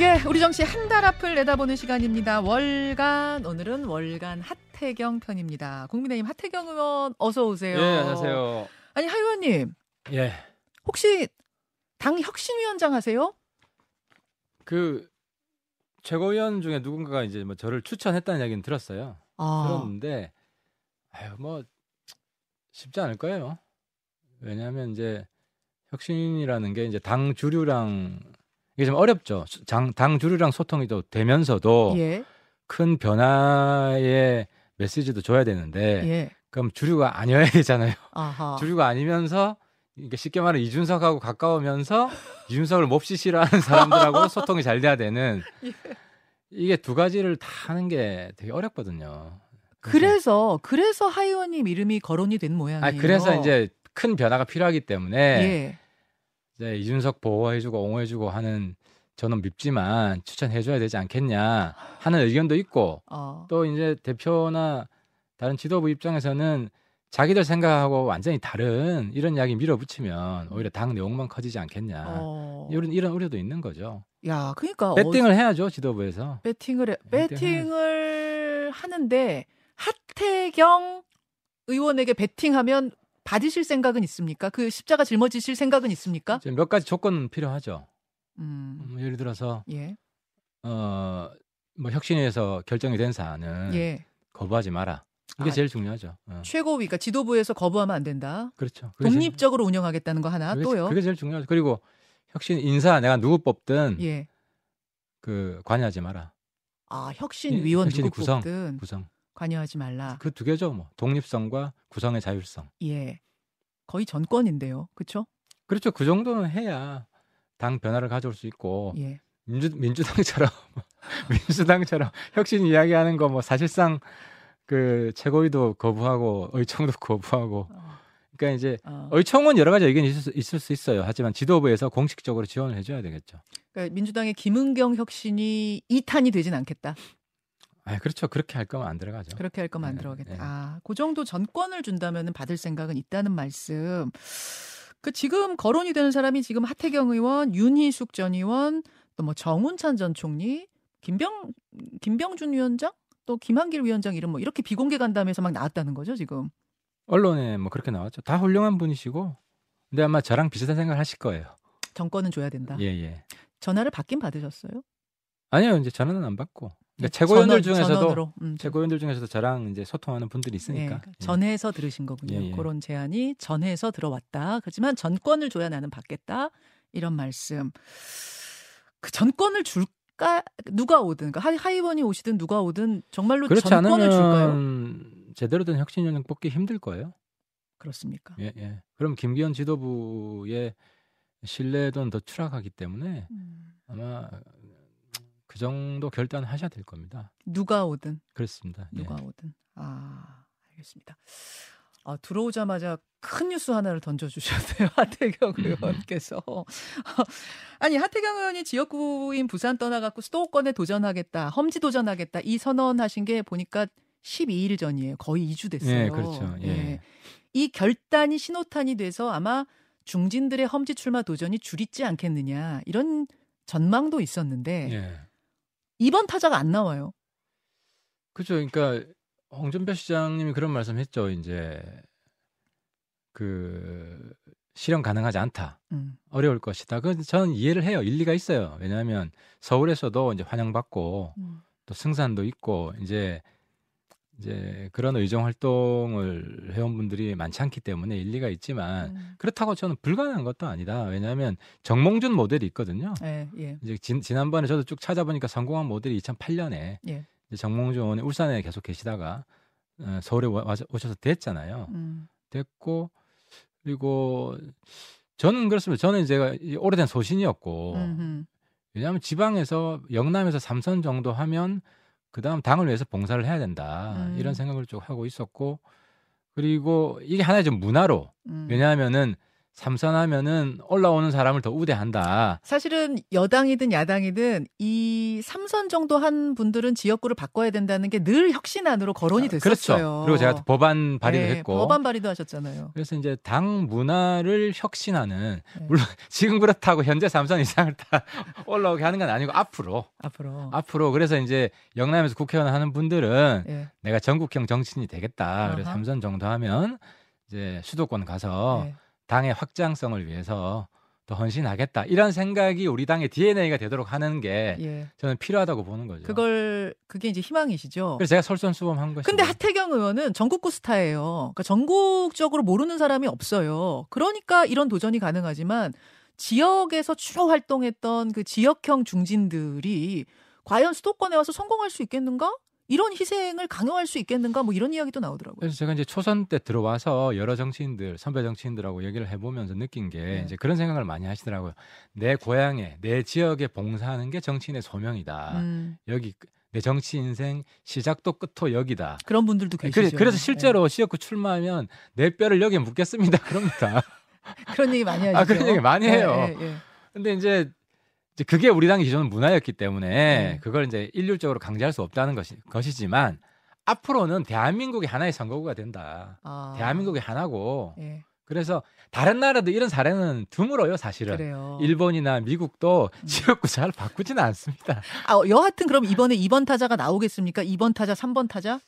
예, 우리 정씨 한 달 앞을 내다보는 시간입니다. 월간 오늘은 월간 하태경 편입니다. 국민의힘 하태경 의원 어서 오세요. 예, 안녕하세요. 아니 하 의원님 예, 혹시 당 혁신위원장 하세요? 그 최고위원 중에 누군가가 이제 뭐 저를 추천했다는 이야기는 들었어요. 아, 들었는데 아유 뭐 쉽지 않을 거예요. 왜냐하면 이제 혁신이라는 게 이제 당 주류랑 이게 좀 어렵죠. 당, 당 주류랑 소통이 또 되면서도 예, 큰 변화의 메시지도 줘야 되는데 예, 그럼 주류가 아니어야 되잖아요. 아하. 주류가 아니면서 이게 쉽게 말해 이준석하고 가까우면서 이준석을 몹시 싫어하는 사람들하고 소통이 잘 돼야 되는 예. 이게 두 가지를 다 하는 게 되게 어렵거든요. 그래서 그래서 하 의원님 이름이 거론이 된 모양이에요. 아 그래서 이제 큰 변화가 필요하기 때문에 예, 이제 이준석 보호해주고 옹호해주고 하는 저는 밉지만 추천해줘야 되지 않겠냐 하는 의견도 있고 어, 또 이제 대표나 다른 지도부 입장에서는 자기들 생각하고 완전히 다른 이런 이야기 밀어붙이면 오히려 당 내용만 커지지 않겠냐. 어, 이런 이런 우려도 있는 거죠. 야, 그러니까 배팅을 해야죠 지도부에서. 배팅을 해, 배팅을 배팅을 하는데 하태경 의원에게 배팅하면 받으실 생각은 있습니까? 그 십자가 짊어지실 생각은 있습니까? 몇 가지 조건은 필요하죠. 음, 음, 예를 들어서 예, 어 뭐 혁신위에서 결정이 된 사안은 예. 거부하지 마라. 이게 아, 제일 중요하죠. 어. 최고위, 그러니까 지도부에서 거부하면 안 된다. 그렇죠. 그게 제일- 독립적으로 운영하겠다는 거 하나 그게, 또요. 그게 제일 중요하죠. 그리고 혁신 인사 내가 누구 뽑든 예. 그 관여하지 마라. 아, 혁신 위원 혁신이 누구 구성, 뽑든 구성. 관여하지 말라. 그 두 개죠. 뭐 독립성과 구성의 자율성. 예. 거의 전권인데요. 그렇죠? 그렇죠. 그 정도는 해야 당 변화를 가져올 수 있고 예. 민주 민주당처럼 민주당처럼 혁신 이야기하는 거 뭐 사실상 그 최고위도 거부하고 의총도 거부하고 어, 그러니까 이제 어. 의총은 여러 가지 의견이 있을 수, 있을 수 있어요. 하지만 지도부에서 공식적으로 지원을 해줘야 되겠죠. 그러니까 민주당의 김은경 혁신이 이탄이 되진 않겠다. 아 그렇죠. 그렇게 할 거면 안 들어가죠. 그렇게 할 거면 안 네, 들어가겠다. 네. 아, 그 정도 전권을 준다면 받을 생각은 있다는 말씀. 그 지금 거론이 되는 사람이 지금 하태경 의원, 윤희숙 전 의원, 또 뭐 정운찬 전 총리, 김병 김병준 위원장, 또 김한길 위원장 이름 뭐 이렇게 비공개 간담회에서 막 나왔다는 거죠 지금. 언론에 뭐 그렇게 나왔죠. 다 훌륭한 분이시고 근데 아마 저랑 비슷한 생각을 하실 거예요. 정권은 줘야 된다. 예 예. 전화를 받긴 받으셨어요? 아니요 이제 전화는 안 받고. 그러니까 예, 최고위원들 전원, 중에서도. 음, 최고위원들 중에서도 저랑 이제 소통하는 분들이 예, 있으니까. 그러니까 전해서 들으신 거군요. 예, 예. 그런 제안이 전해서 들어왔다. 그렇지만 전권을 줘야 나는 받겠다. 이런 말씀. 그 전권을 줄까 누가 오든 그러니까 하, 하이원이 오시든 누가 오든 정말로 그렇지 전권을 줄까요? 제대로 된 혁신위원장 뽑기 힘들 거예요. 그렇습니까? 예, 예. 그럼 김기현 지도부의 신뢰도는 더 추락하기 때문에 음, 아마 그 정도 결단 하셔야 될 겁니다. 누가 오든 그렇습니다. 예. 누가 오든 아 알겠습니다. 아, 들어오자마자 큰 뉴스 하나를 던져주셨네요. 하태경 의원께서. 아니, 하태경 의원이 지역구인 부산 떠나갖고 수도권에 도전하겠다, 험지 도전하겠다, 이 선언하신 게 보니까 12일 전이에요. 거의 2주 됐어요. 예, 그렇죠. 예. 이 결단이 신호탄이 돼서 아마 중진들의 험지 출마 도전이 줄이지 않겠느냐, 이런 전망도 있었는데, 예. 이번 타자가 안 나와요. 그렇죠. 그러니까 홍준표 시장님이 그런 말씀했죠. 이제 그 실현 가능하지 않다. 음, 어려울 것이다. 그 저는 이해를 해요. 일리가 있어요. 왜냐하면 서울에서도 이제 환영받고 음, 또 승산도 있고 이제 이제 그런 의정 활동을 해온 분들이 많지 않기 때문에 일리가 있지만 음. 그렇다고 저는 불가능한 것도 아니다. 왜냐하면 정몽준 모델이 있거든요. 예, 예, 이제 지, 지난번에 저도 쭉 찾아보니까 성공한 모델이 2008년에 예. 이제 정몽준 의원이 울산에 계속 계시다가 어, 서울에 와, 와- 오셔서 됐잖아요. 음, 됐고 그리고 저는 그렇습니다. 저는 제가 이 오래된 소신이었고 음흠. 왜냐하면 지방에서 영남에서 삼선 정도 하면 그 다음 당을 위해서 봉사를 해야 된다 음. 이런 생각을 쭉 하고 있었고 그리고 이게 하나의 좀 문화로 음. 왜냐하면은 삼선하면은 올라오는 사람을 더 우대한다. 사실은 여당이든 야당이든 이 삼선 정도 한 분들은 지역구를 바꿔야 된다는 게 늘 혁신안으로 거론이 됐었어요. 그렇죠. 그리고 제가 법안 발의도 네, 했고. 법안 발의도 하셨잖아요. 그래서 이제 당 문화를 혁신하는 네. 물론 지금 그렇다고 현재 삼선 이상을 다 올라오게 하는 건 아니고 앞으로 앞으로. 앞으로 그래서 이제 영남에서 국회의원 하는 분들은 예. 내가 전국형 정치인이 되겠다. 그래서. 삼선 정도 하면 이제 수도권 가서 예. 당의 확장성을 위해서 더 헌신하겠다. 이런 생각이 우리 당의 DNA가 되도록 하는 게 예. 저는 필요하다고 보는 거죠. 그걸 그게 이제 희망이시죠. 그래서 제가 솔선수범한 것이죠. 근데 하태경 의원은 전국구 스타예요. 그러니까 전국적으로 모르는 사람이 없어요. 그러니까 이런 도전이 가능하지만 지역에서 주로 활동했던 그 지역형 중진들이 과연 수도권에 와서 성공할 수 있겠는가? 이런 희생을 강요할 수 있겠는가? 뭐 이런 이야기도 나오더라고요. 그래서 제가 이제 초선 때 들어와서 여러 정치인들, 선배 정치인들하고 얘기를 해보면서 느낀 게 네. 이제 그런 생각을 많이 하시더라고요. 내 고향에, 내 지역에 봉사하는 게 정치인의 소명이다. 음, 여기 내 정치 인생 시작도 끝도 여기다. 그런 분들도 그래, 계시죠. 그래 서 실제로 지역구 출마하면 내 뼈를 여기에 묻겠습니다. 그럽니다. 예. 그런 얘기 많이 하죠. 아, 그런 얘기 많이 해요. 예, 예, 예. 근데 이제, 이제 그게 우리 당의 기존 문화였기 때문에 네. 그걸 이제 일률적으로 강제할 수 없다는 것이, 것이지만 앞으로는 대한민국이 하나의 선거구가 된다. 아, 대한민국이 하나고 예, 그래서 다른 나라도 이런 사례는 드물어요 사실은 그래요. 일본이나 미국도 음. 지역구 잘 바꾸지는 않습니다 아, 여하튼 그럼 이번에 2번 타자가 나오겠습니까? 2번 타자, 3번 타자?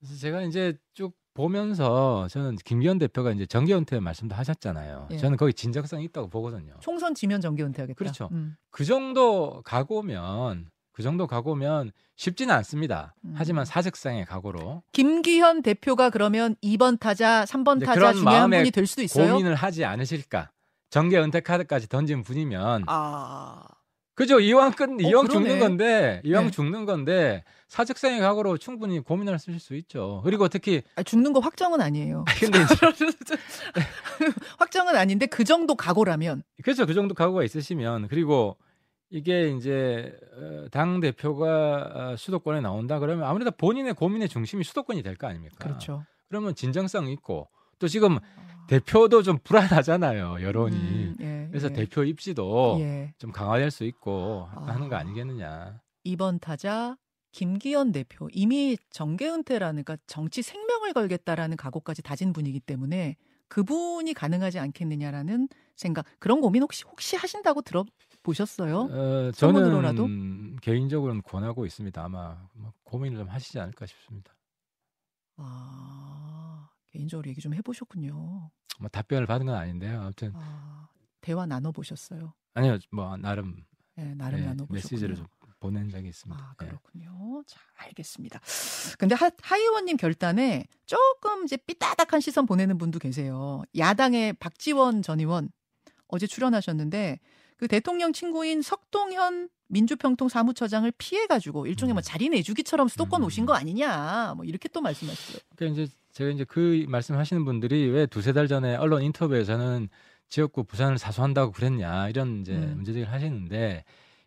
그래서 제가 이제 쭉 보면서 저는 김기현 대표가 이제 정기은퇴 말씀도 하셨잖아요 예. 저는 거기 진정성이 있다고 보거든요 총선 지면 정계 은퇴하겠다. 그렇죠. 음. 그 정도 각오면 그 정도 각오면 쉽지는 않습니다 음. 하지만 사직상의 각오로 김기현 대표가 그러면 2번 타자, 3번 이제 타자 그런 중에 한 마음에 분이 될 수도 있어요. 고민을 하지 않으실까 정계 은퇴 카드까지 던진 분이면 아, 그죠 이왕 끝 이왕 그러네. 죽는 건데 이왕 네. 죽는 건데 사직생의 각오로 충분히 고민을 하실 수 있죠. 그리고 특히 아, 죽는 거 확정은 아니에요. 근데 확정은 아닌데 그 정도 각오라면 그렇죠 그 정도 각오가 있으시면 그리고 이게 이제 어, 당 대표가 어, 수도권에 나온다 그러면 아무래도 본인의 고민의 중심이 수도권이 될 거 아닙니까? 그렇죠. 그러면 진정성 있고 또 지금 대표도 좀 불안하잖아요 여론이. 음, 예, 그래서 예. 대표 입지도 예. 좀 강화될 수 있고 아. 하는 거 아니겠느냐. 2번 타자 김기현 대표 이미 정계 은퇴라니까 정치 생명을 걸겠다라는 각오까지 다진 분이기 때문에 그분이 가능하지 않겠느냐라는 생각 그런 고민 혹시 혹시 하신다고 들어보셨어요? 어? 저는 개인적으로는 권하고 있습니다. 아마 뭐 고민을 좀 하시지 않을까 싶습니다. 아 개인적으로 얘기 좀 해보셨군요. 뭐 답변을 받은 건 아닌데요. 아무튼 아, 대화 나눠 보셨어요? 아니요, 뭐 나름 네, 나름 예, 나눠 보셨군요. 메시지를 좀 보낸 적이 있습니다. 아, 예. 그렇군요. 자, 알겠습니다. 근데 하, 하 의원님 결단에 조금 이제 삐따닥한 시선 보내는 분도 계세요. 야당의 박지원 전 의원 어제 출연하셨는데 그 대통령 친구인 석동현 민주평통 사무처장을 피해 가지고 일종의 뭐 음. 자리 내주기처럼 수도권 음. 오신 거 아니냐 뭐 이렇게 또 말씀하시더라고요. 그러니까 이제 제가 이제 그 말씀하시는 분들이 왜 두세 달 전에 언론 인터뷰에서는 지역구 부산을 사수한다고 그랬냐 이런 이제 음. 문제제기를 하시는데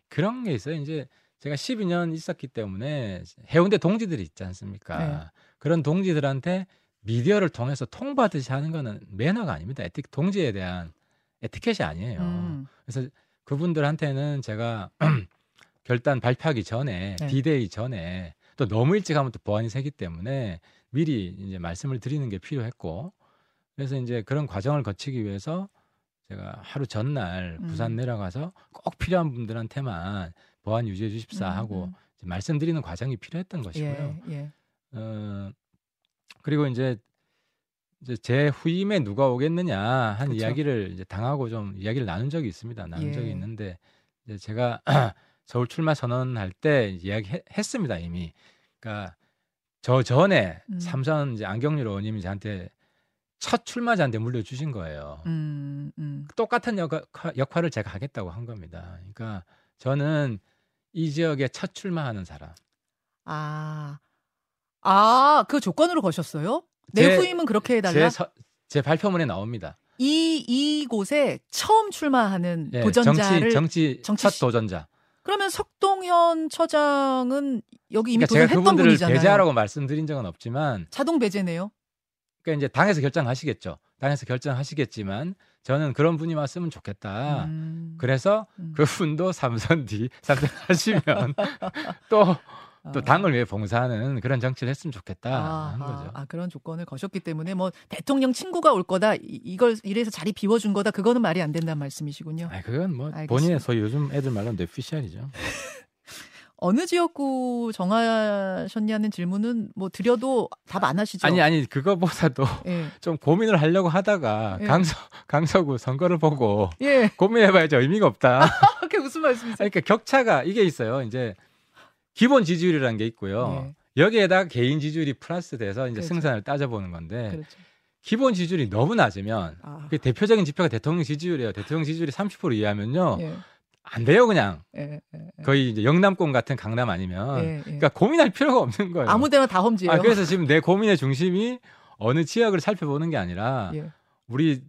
그런 게 있어요. 이제 제가 12년 있었기 때문에 해운대 동지들이 있지 않습니까? 네. 그런 동지들한테 미디어를 통해서 통보하듯이 하는 거는 매너가 아닙니다. 에틱 동지에 대한 에티켓이 아니에요. 음, 그래서 그분들한테는 제가 결단 발표하기 전에 네. 디데이 전에 또 너무 일찍 하면 또 보안이 새기 때문에 미리 이제 말씀을 드리는 게 필요했고 그래서 이제 그런 과정을 거치기 위해서 제가 하루 전날 음. 부산 내려가서 꼭 필요한 분들한테만 보안 유지해 주십사 음, 하고 음. 말씀드리는 과정이 필요했던 것이고요. 예, 예. 어, 그리고 이제 제 후임에 누가 오겠느냐 한 그렇죠. 이야기를 이제 당하고 좀 이야기를 나눈 적이 있습니다. 나눈 예. 적이 있는데 이제 제가 서울 출마 선언할 때 이야기했습니다 이미. 그러니까 저 전에 음. 삼선 이제 안경률 의원님이 저한테 첫 출마자한테 물려주신 거예요. 음, 음. 똑같은 역할, 역할 을 제가 하겠다고 한 겁니다. 그러니까 저는 이 지역에 첫 출마하는 사람. 아, 아, 그 조건으로 거셨어요? 내 제- 후임은 그렇게 해달라. 제, 서- 제 발표문에 나옵니다. 이 이곳에 처음 출마하는 예, 도전자를 정치 정치, 정치 첫 시- 도전자. 그러면 석동현 처장은 여기 이미 그러니까 제가 도전했던 그분들을 분이잖아요. 배제하라고 말씀드린 적은 없지만, 자동 배제네요. 그러니까 이제 당에서 결정하시겠죠. 당에서 결정하시겠지만 저는 그런 분이 왔으면 좋겠다. 음. 그래서 음. 그분도 삼선 뒤 선택하시면 또 또 아. 당을 위해 봉사하는 그런 정치를 했으면 좋겠다 아하, 하는 거죠. 아, 그런 조건을 거셨기 때문에 뭐 대통령 친구가 올 거다 이- 이걸 이래서 자리 비워준 거다 그거는 말이 안 된다는 말씀이시군요. 아, 그건 뭐 알겠습니다. 본인의 소위 요즘 애들 말로 뇌피셜이죠. 어느 지역구 정하셨냐는 질문은 뭐 드려도 답 안 하시죠? 아니 아니 그거보다도 예. 좀 고민을 하려고 하다가 예. 강서 강서구 선거를 보고 예. 고민해봐야지 의미가 없다. 그게 무슨 말씀이세요? 그러니까 격차가 이게 있어요. 이제 기본 지지율이라는 게 있고요. 예. 여기에다가 개인 지지율이 플러스 돼서 이제 그렇죠. 승산을 따져보는 건데 그렇죠. 기본 지지율이 너무 낮으면 아, 그 대표적인 지표가 대통령 지지율이에요. 대통령 지지율이 30% 이하면요 예. 안 돼요 그냥 예. 예. 거의 이제 영남권 같은 강남 아니면 예. 예. 그러니까 고민할 필요가 없는 거예요. 아무데나 다 험지예요. 아, 그래서 지금 내 고민의 중심이 어느 지역을 살펴보는 게 아니라 예. 우리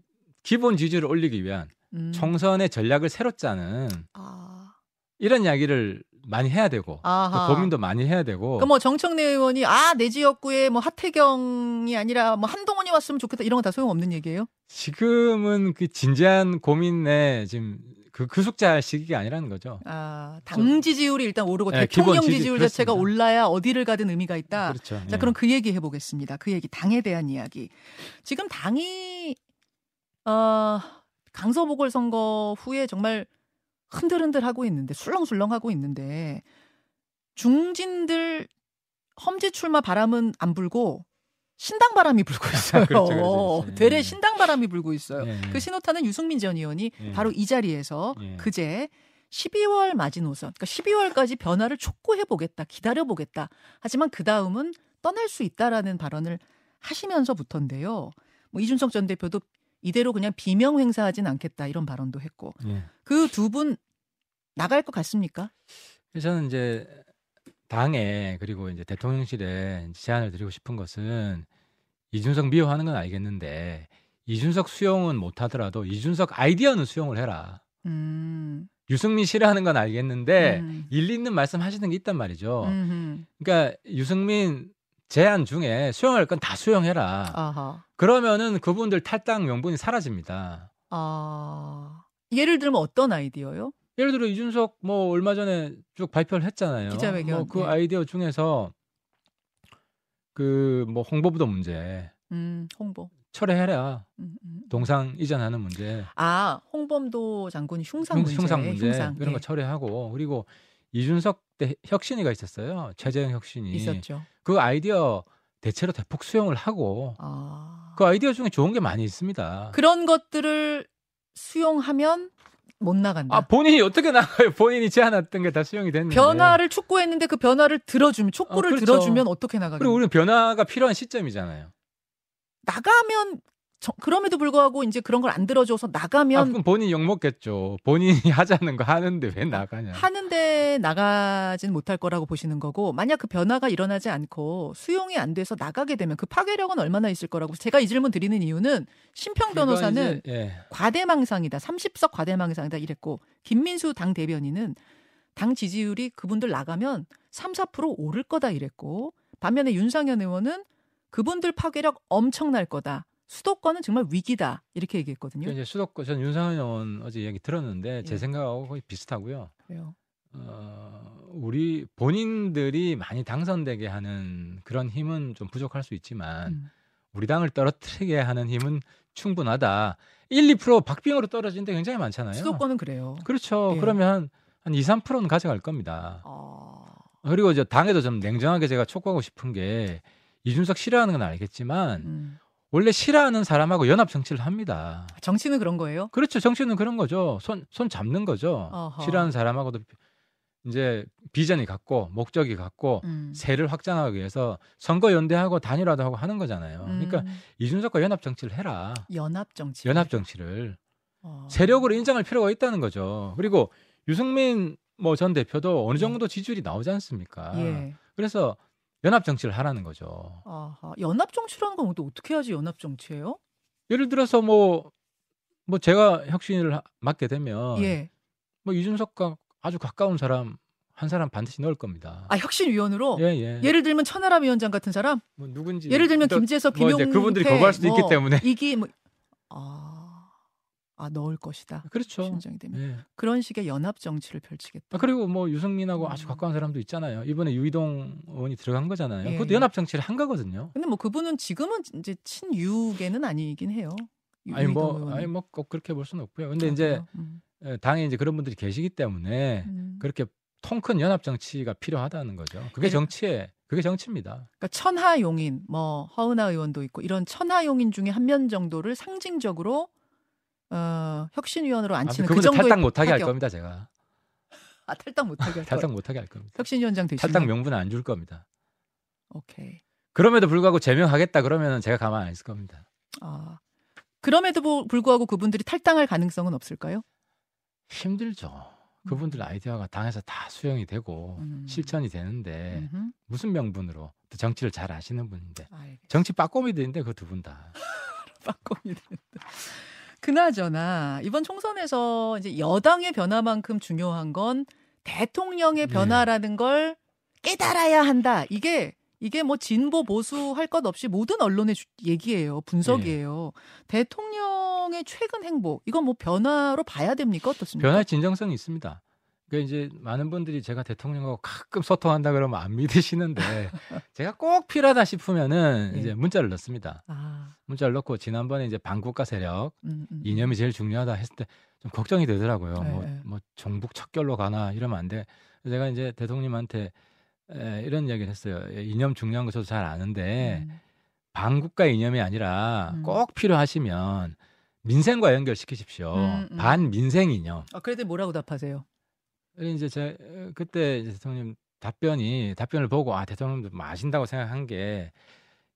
기본 지지율을 올리기 위한 음. 총선의 전략을 새로 짜는 아. 이런 이야기를 많이 해야 되고 아하. 고민도 많이 해야 되고 그뭐 정청래 의원이 아 내 지역구에 뭐 하태경이 아니라 뭐 한동훈이 왔으면 좋겠다 이런 건다 소용없는 얘기예요? 지금은 그 진지한 고민에 지금 그, 그 숙제할 시기가 아니라는 거죠. 아, 당 지지율이 일단 오르고 네, 대통령 지지- 지 지율 자체가. 올라야 어디를 가든 의미가 있다. 그렇죠. 자, 예. 그럼 그 얘기 해보겠습니다. 그 얘기, 당에 대한 이야기. 지금 당이, 어, 강서 보궐선거 후에 정말 흔들흔들 하고 있는데, 술렁술렁 하고 있는데, 중진들 험지 출마 바람은 안 불고, 신당 바람이 불고 있어요. 그렇죠, 그렇죠, 그렇죠. 되레 예. 신당 바람이 불고 있어요. 예, 예. 그 신호탄은 유승민 전 의원이 예. 바로 이 자리에서 예. 그제 12월 마지노선, 그러니까 12월까지 변화를 촉구해 보겠다, 기다려 보겠다. 하지만 그 다음은 떠날 수 있다라는 발언을 하시면서부터인데요. 뭐 이준석 전 대표도 이대로 그냥 비명 행사하진 않겠다 이런 발언도 했고 예. 그두 분 나갈 것 같습니까? 저는 이제 당에 그리고 이제 대통령실에 제안을 드리고 싶은 것은 이준석 미워하는 건 알겠는데 이준석 수용은 못하더라도 이준석 아이디어는 수용을 해라. 음, 유승민 싫어하는 건 알겠는데 음, 일리 있는 말씀 하시는 게 있단 말이죠. 음흠. 그러니까 유승민 제안 중에 수용할 건 다 수용해라. 아하, 그러면은 그분들 탈당 명분이 사라집니다. 아 예를 들면 어떤 아이디어요? 예를 들어 이준석 뭐 얼마 전에 쭉 발표를 했잖아요. 기자회견, 뭐그 예. 아이디어 중에서 그 뭐 홍보부도 문제 음, 홍보. 철회해라. 음, 음. 동상 이전하는 문제, 아 홍범도 장군이 흉상 문제, 흉상 문제 흉상, 이런 거 예, 철회하고 그리고 이준석 때 혁신이가 있었어요. 최재형 혁신이 있었죠. 그 아이디어 대체로 대폭 수용을 하고 아 그 아이디어 중에 좋은 게 많이 있습니다. 그런 것들을 수용하면 못 나간다. 아 본인이 어떻게 나가요? 본인이 제안했던 게 다 수용이 됐는데. 변화를 촉구했는데 그 변화를 들어주면 촉구를 어, 그렇죠. 들어주면 어떻게 나가겠냐? 그리고 우리는 변화가 필요한 시점이잖아요. 나가면 저- 그럼에도 불구하고 이제 그런 걸 안 들어줘서 아, 나가면 그럼 본인 욕 먹겠죠. 본인이 하자는 거 하는데 왜 나가냐. 하는데 나가진 못할 거라고 보시는 거고 만약 그 변화가 일어나지 않고 수용이 안 돼서 나가게 되면 그 파괴력은 얼마나 있을 거라고 제가 이 질문 드리는 이유는 심평 변호사는 이제, 예. 과대망상이다. 30석 과대망상이다 이랬고 김민수 당 대변인은 당 지지율이 그분들 나가면 3, 4% 오를 거다 이랬고 반면에 윤상현 의원은 그분들 파괴력 엄청날 거다. 수도권은 정말 위기다. 이렇게 얘기했거든요. 그러니까 이제 수도권 전 윤상현 의원 어제 얘기 들었는데 제 예. 생각하고 거의 비슷하고요. 그래요. 어, 우리 본인들이 많이 당선되게 하는 그런 힘은 좀 부족할 수 있지만 음. 우리 당을 떨어뜨리게 하는 힘은 충분하다. 1, 2% 박빙으로 떨어진 데 굉장히 많잖아요. 수도권은 그래요. 그렇죠. 예. 그러면 한, 한 2, 3%는 가져갈 겁니다. 어... 그리고 이제 당에도 좀 냉정하게 제가 촉구하고 싶은 게 이준석 싫어하는 건 알겠지만 음. 원래 싫어하는 사람하고 연합 정치를 합니다. 정치는 그런 거예요? 그렇죠. 정치는 그런 거죠. 손, 손 잡는 거죠. 어허. 싫어하는 사람하고도 이제 비전이 같고 목적이 같고 음. 세를 확장하기 위해서 선거 연대하고 단일화도 하고 하는 거잖아요. 그러니까 음. 이준석과 연합 정치를 해라. 연합 정치. 연합 정치를 어. 세력으로 인정할 필요가 있다는 거죠. 그리고 유승민 뭐 전 대표도 어느 정도 지지율이 나오지 않습니까? 예. 그래서 연합 정치를 하라는 거죠. 아하. 연합 정치라는 건 또 어떻게 해야지 연합 정치예요? 예를 들어서 뭐, 뭐 제가 혁신을 하- 맡게 되면 예. 뭐 이준석과 아주 가까운 사람 한 사람 반드시 넣을 겁니다. 아 혁신위원으로 예, 예. 예를 들면 천하람 위원장 같은 사람 뭐 누군지 예를 들면 또 김재석, 뭐 김용태 그분들이 거부할 수도 있기 뭐 때문에 이기 뭐 아. 아 넣을 것이다. 그렇죠. 신정이 되면 예. 그런 식의 연합 정치를 펼치겠다. 아, 그리고 뭐 유승민하고 아주 음. 가까운 사람도 있잖아요. 이번에 유이동 의원이 들어간 거잖아요. 예, 그것도 예. 연합 정치를 한 거거든요. 근데 뭐 그분은 지금은 이제 친유계는 아니긴 해요. 유- 아니 뭐 의원은. 아니 뭐 꼭 그렇게 볼 수는 없고요. 근데 아, 이제? 음. 예, 당에 이제 그런 분들이 계시기 때문에 음. 그렇게 통 큰 연합 정치가 필요하다는 거죠. 그게 예. 정치에 그게 정치입니다. 그러니까 천하용인 뭐 허은하 의원도 있고 이런 천하용인 중에 한 면 정도를 상징적으로 어, 혁신위원으로 아, 앉히는 그 그분들 정도의 탈당 못하게 할. 겁니다. 제가 아 탈당 못하게 할 탈당. 못하게 할 겁니다. 혁신위원장 대신 탈당 명분은 안줄 겁니다. 오케이. 그럼에도 불구하고 제명하겠다 그러면 제가 가만 안 있을 겁니다. 아 그럼에도 부- 불구하고 그분들이 탈당할 가능성은 없을까요? 힘들죠. 그분들 아이디어가 당에서 다 수용이 되고 음. 실천이 되는데 음흠. 무슨 명분으로 또 정치를 잘 아시는 분인데 알겠습니다. 정치 빠꼬미들인데 그 두 분 다. 빠꼼이 된다. 그나저나 이번 총선에서 이제 여당의 변화만큼 중요한 건 대통령의 네. 변화라는 걸 깨달아야 한다. 이게 이게 뭐 진보 보수 할 것 없이 모든 언론의 주- 얘기예요. 분석이에요. 대통령의 최근 행보 이건 뭐 변화로 봐야 됩니까? 어떻습니까? 변화의 진정성이 있습니다. 그 이제 많은 분들이 제가 대통령하고 가끔 소통한다 그러면 안 믿으시는데 제가 꼭 필요하다 싶으면은 예. 이제 문자를 넣습니다. 아, 문자를 넣고 지난번에 이제 반국가 세력 음, 음. 이념이 제일 중요하다 했을 때 좀 걱정이 되더라고요. 네, 뭐, 네. 뭐 종북 척결로 가나 이러면 안 돼. 제가 이제 대통령님한테 에, 이런 이야기를 했어요. 예, 이념 중요한 거 저도 잘 아는데 음. 반국가 이념이 아니라 음. 꼭 필요하시면 민생과 연결시키십시오. 음, 음. 반민생 이념. 아, 그래도 뭐라고 답하세요? 이제 제 그때 이제 대통령 답변이 답변을 보고 아 대통령도 뭐 아신다고 생각한 게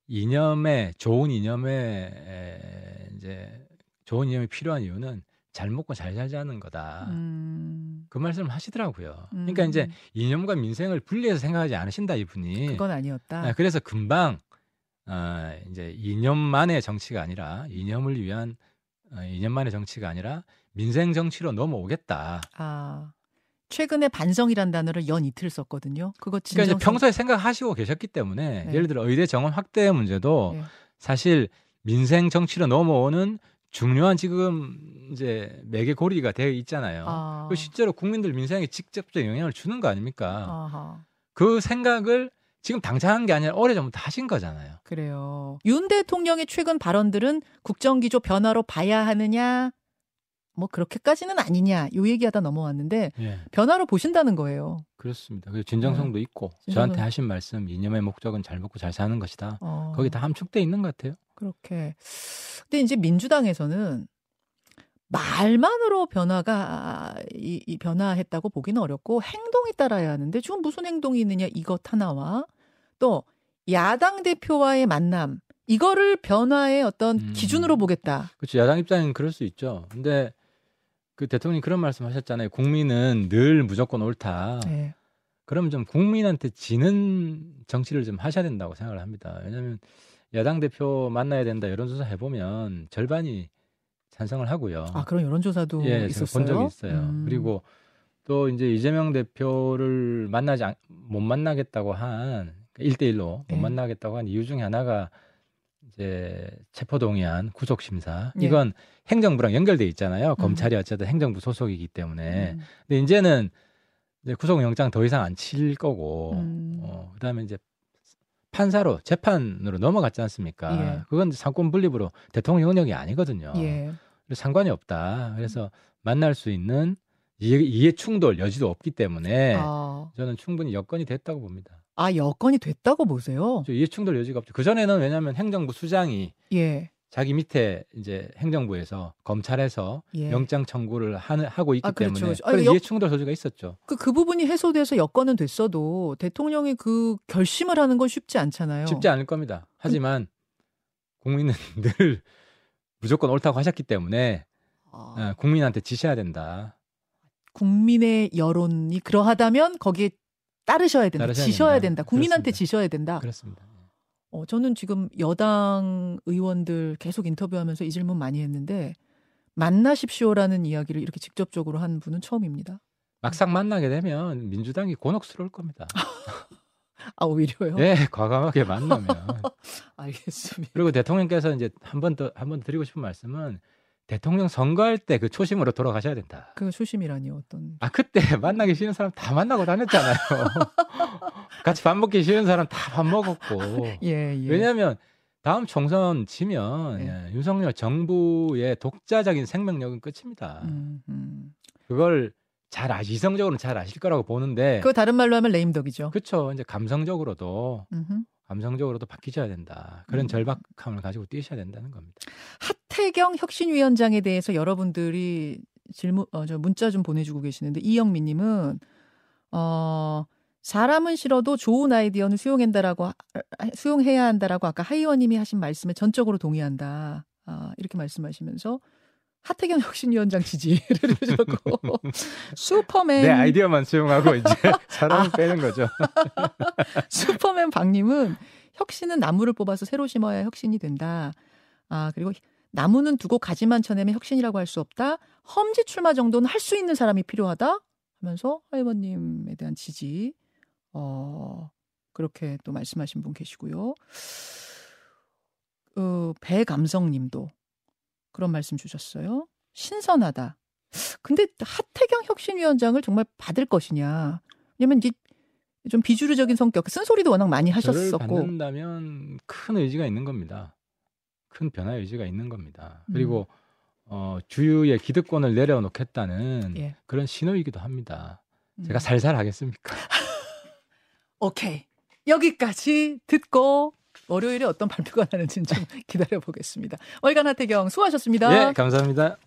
이념에 좋은 이념에 에, 이제 좋은 이념이 필요한 이유는 잘 먹고 잘 살자는 거다. 음, 그 말씀을 하시더라고요. 그러니까 음. 이제 이념과 민생을 분리해서 생각하지 않으신다 이분이. 그건 아니었다. 아, 그래서 금방 어, 이제 이념만의 정치가 아니라 이념을 위한 어, 이념만의 정치가 아니라 민생 정치로 넘어오겠다. 아, 최근에 반성이란 단어를 연 이틀 썼거든요. 그거 그러니까 진정성 이제 평소에 생각하시고 계셨기 때문에 네. 예를 들어 의대 정원 확대 문제도 네. 사실 민생 정치로 넘어오는 중요한 지금 이제 매개 고리가 되어 있잖아요. 아, 그 실제로 국민들 민생에 직접적 영향을 주는 거 아닙니까? 아하, 그 생각을 지금 당장 한 게 아니라 오래전부터 하신 거잖아요. 그래요. 윤 대통령의 최근 발언들은 국정기조 변화로 봐야 하느냐, 뭐 그렇게까지는 아니냐, 요 얘기하다 넘어왔는데 예, 변화로 보신다는 거예요. 그렇습니다. 그 진정성도 있고 진정성- 저한테 하신 말씀 이념의 목적은 잘 먹고 잘 사는 것이다. 어, 거기 다 함축돼 있는 것 같아요. 그렇게. 근데 이제 민주당에서는 말만으로 변화가 이, 이 변화했다고 보기는 어렵고 행동이 따라야 하는데 지금 무슨 행동이 있느냐 이것 하나와 또 야당 대표와의 만남 이거를 변화의 어떤 음. 기준으로 보겠다. 그렇죠. 야당 입장은 그럴 수 있죠. 근데 그 대통령이 그런 말씀 하셨잖아요. 국민은 늘 무조건 옳다. 네. 그럼 좀 국민한테 지는 정치를 좀 하셔야 된다고 생각을 합니다. 왜냐하면 야당 대표 만나야 된다 여론조사 해보면 절반이 찬성을 하고요. 아 그런 여론조사도 예, 있었어요. 본 적이 있어요. 음. 그리고 또 이제 이재명 대표를 만나지 않- 못 만나겠다고 한 1대1로 못 예. 만나겠다고 한 이유 중에 하나가 이제 체포동의안 구속 심사 예. 이건 행정부랑 연결돼 있잖아요. 검찰이 어쨌든 행정부 소속이기 때문에. 음. 근데 이제는 이제 구속영장 더 이상 안 칠 거고, 음. 어, 그다음에 이제 판사로 재판으로 넘어갔지 않습니까? 예. 그건 상권 분립으로 대통령 영역이 아니거든요. 예. 상관이 없다. 그래서 만날 수 있는 이해, 이해 충돌 여지도 없기 때문에 아, 저는 충분히 여건이 됐다고 봅니다. 아 여건이 됐다고 보세요. 저 이해 충돌 여지가 없죠. 그 전에는 왜냐하면 행정부 수장이 예. 자기 밑에 이제 행정부에서 검찰에서 예. 영장 청구를 하는, 하고 있기 아, 그렇죠, 때문에 그렇죠. 아, 그런 역- 이해 충돌 소지가 있었죠. 그, 그 부분이 해소돼서 여건은 됐어도 대통령이 그 결심을 하는 건 쉽지 않잖아요. 쉽지 않을 겁니다. 하지만 국민은 늘 무조건 옳다고 하셨기 때문에 아, 어, 국민한테 지셔야 된다. 국민의 여론이 그러하다면 거기에 따르셔야 된다. 따르셔야 지셔야 된다. 된다. 국민한테 그렇습니다. 지셔야 된다. 그렇습니다. 어, 저는 지금 여당 의원들 계속 인터뷰하면서 이 질문 많이 했는데 만나십시오라는 이야기를 이렇게 직접적으로 한 분은 처음입니다. 막상 만나게 되면 민주당이 곤혹스러울 겁니다. 아 오히려요. 예, 과감하게 만나면. 알겠습니다. 그리고 대통령께서 이제 한 번 더 한 번 드리고 싶은 말씀은 대통령 선거할 때 그 초심으로 돌아가셔야 된다. 그 초심이라니 어떤? 아 그때 만나기 싫은 사람 다 만나고 다녔잖아요. 같이 밥 먹기 싫은 사람 다 밥 먹었고. 예, 예. 왜냐하면 다음 총선 지면 예. 예, 윤석열 정부의 독자적인 생명력은 끝입니다. 음, 음. 그걸 잘 아, 이성적으로는 잘 아실 거라고 보는데 그거 다른 말로 하면 레임덕이죠. 그렇죠. 이제 감성적으로도 음흠. 감성적으로도 바뀌셔야 된다. 그런 음. 절박함을 가지고 뛰셔야 된다는 겁니다. 하태경 혁신위원장에 대해서 여러분들이 질문, 어, 저 문자 좀 보내주고 계시는데 이영민님은 어 사람은 싫어도 좋은 아이디어는 수용한다라고 하- 수용해야 한다라고 아까 하 의원님이 하신 말씀에 전적으로 동의한다. 아, 이렇게 말씀하시면서 하태경 혁신위원장 지지를 해주셨고 슈퍼맨 내 아이디어만 수용하고 이제 사람을 아. 빼는 거죠. 슈퍼맨 박님은 혁신은 나무를 뽑아서 새로 심어야 혁신이 된다. 아 그리고 나무는 두고 가지만 쳐내면 혁신이라고 할 수 없다. 험지 출마 정도는 할 수 있는 사람이 필요하다. 하면서 하이버님에 대한 지지 어 그렇게 또 말씀하신 분 계시고요. 어, 배감성님도 그런 말씀 주셨어요. 신선하다. 근데 하태경 혁신위원장을 정말 받을 것이냐? 왜냐면 이제 좀 비주류적인 성격, 쓴소리도 워낙 많이 하셨었고, 받는다면 큰 의지가 있는 겁니다. 큰 변화 의지가 있는 겁니다. 그리고 어, 주유의 기득권을 내려놓겠다는 예. 그런 신호이기도 합니다. 제가 음. 살살 하겠습니까? 오케이 여기까지 듣고 월요일에 어떤 발표가 나는지 좀 기다려 보겠습니다. 월간 하태경 수고하셨습니다. 예, 감사합니다.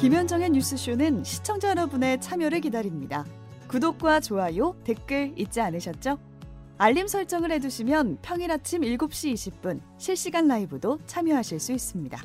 김현정의 뉴스쇼는 시청자 여러분의 참여를 기다립니다. 구독과 좋아요, 댓글 잊지 않으셨죠? 알림 설정을 해두시면 평일 아침 7시 20분 실시간 라이브도 참여하실 수 있습니다.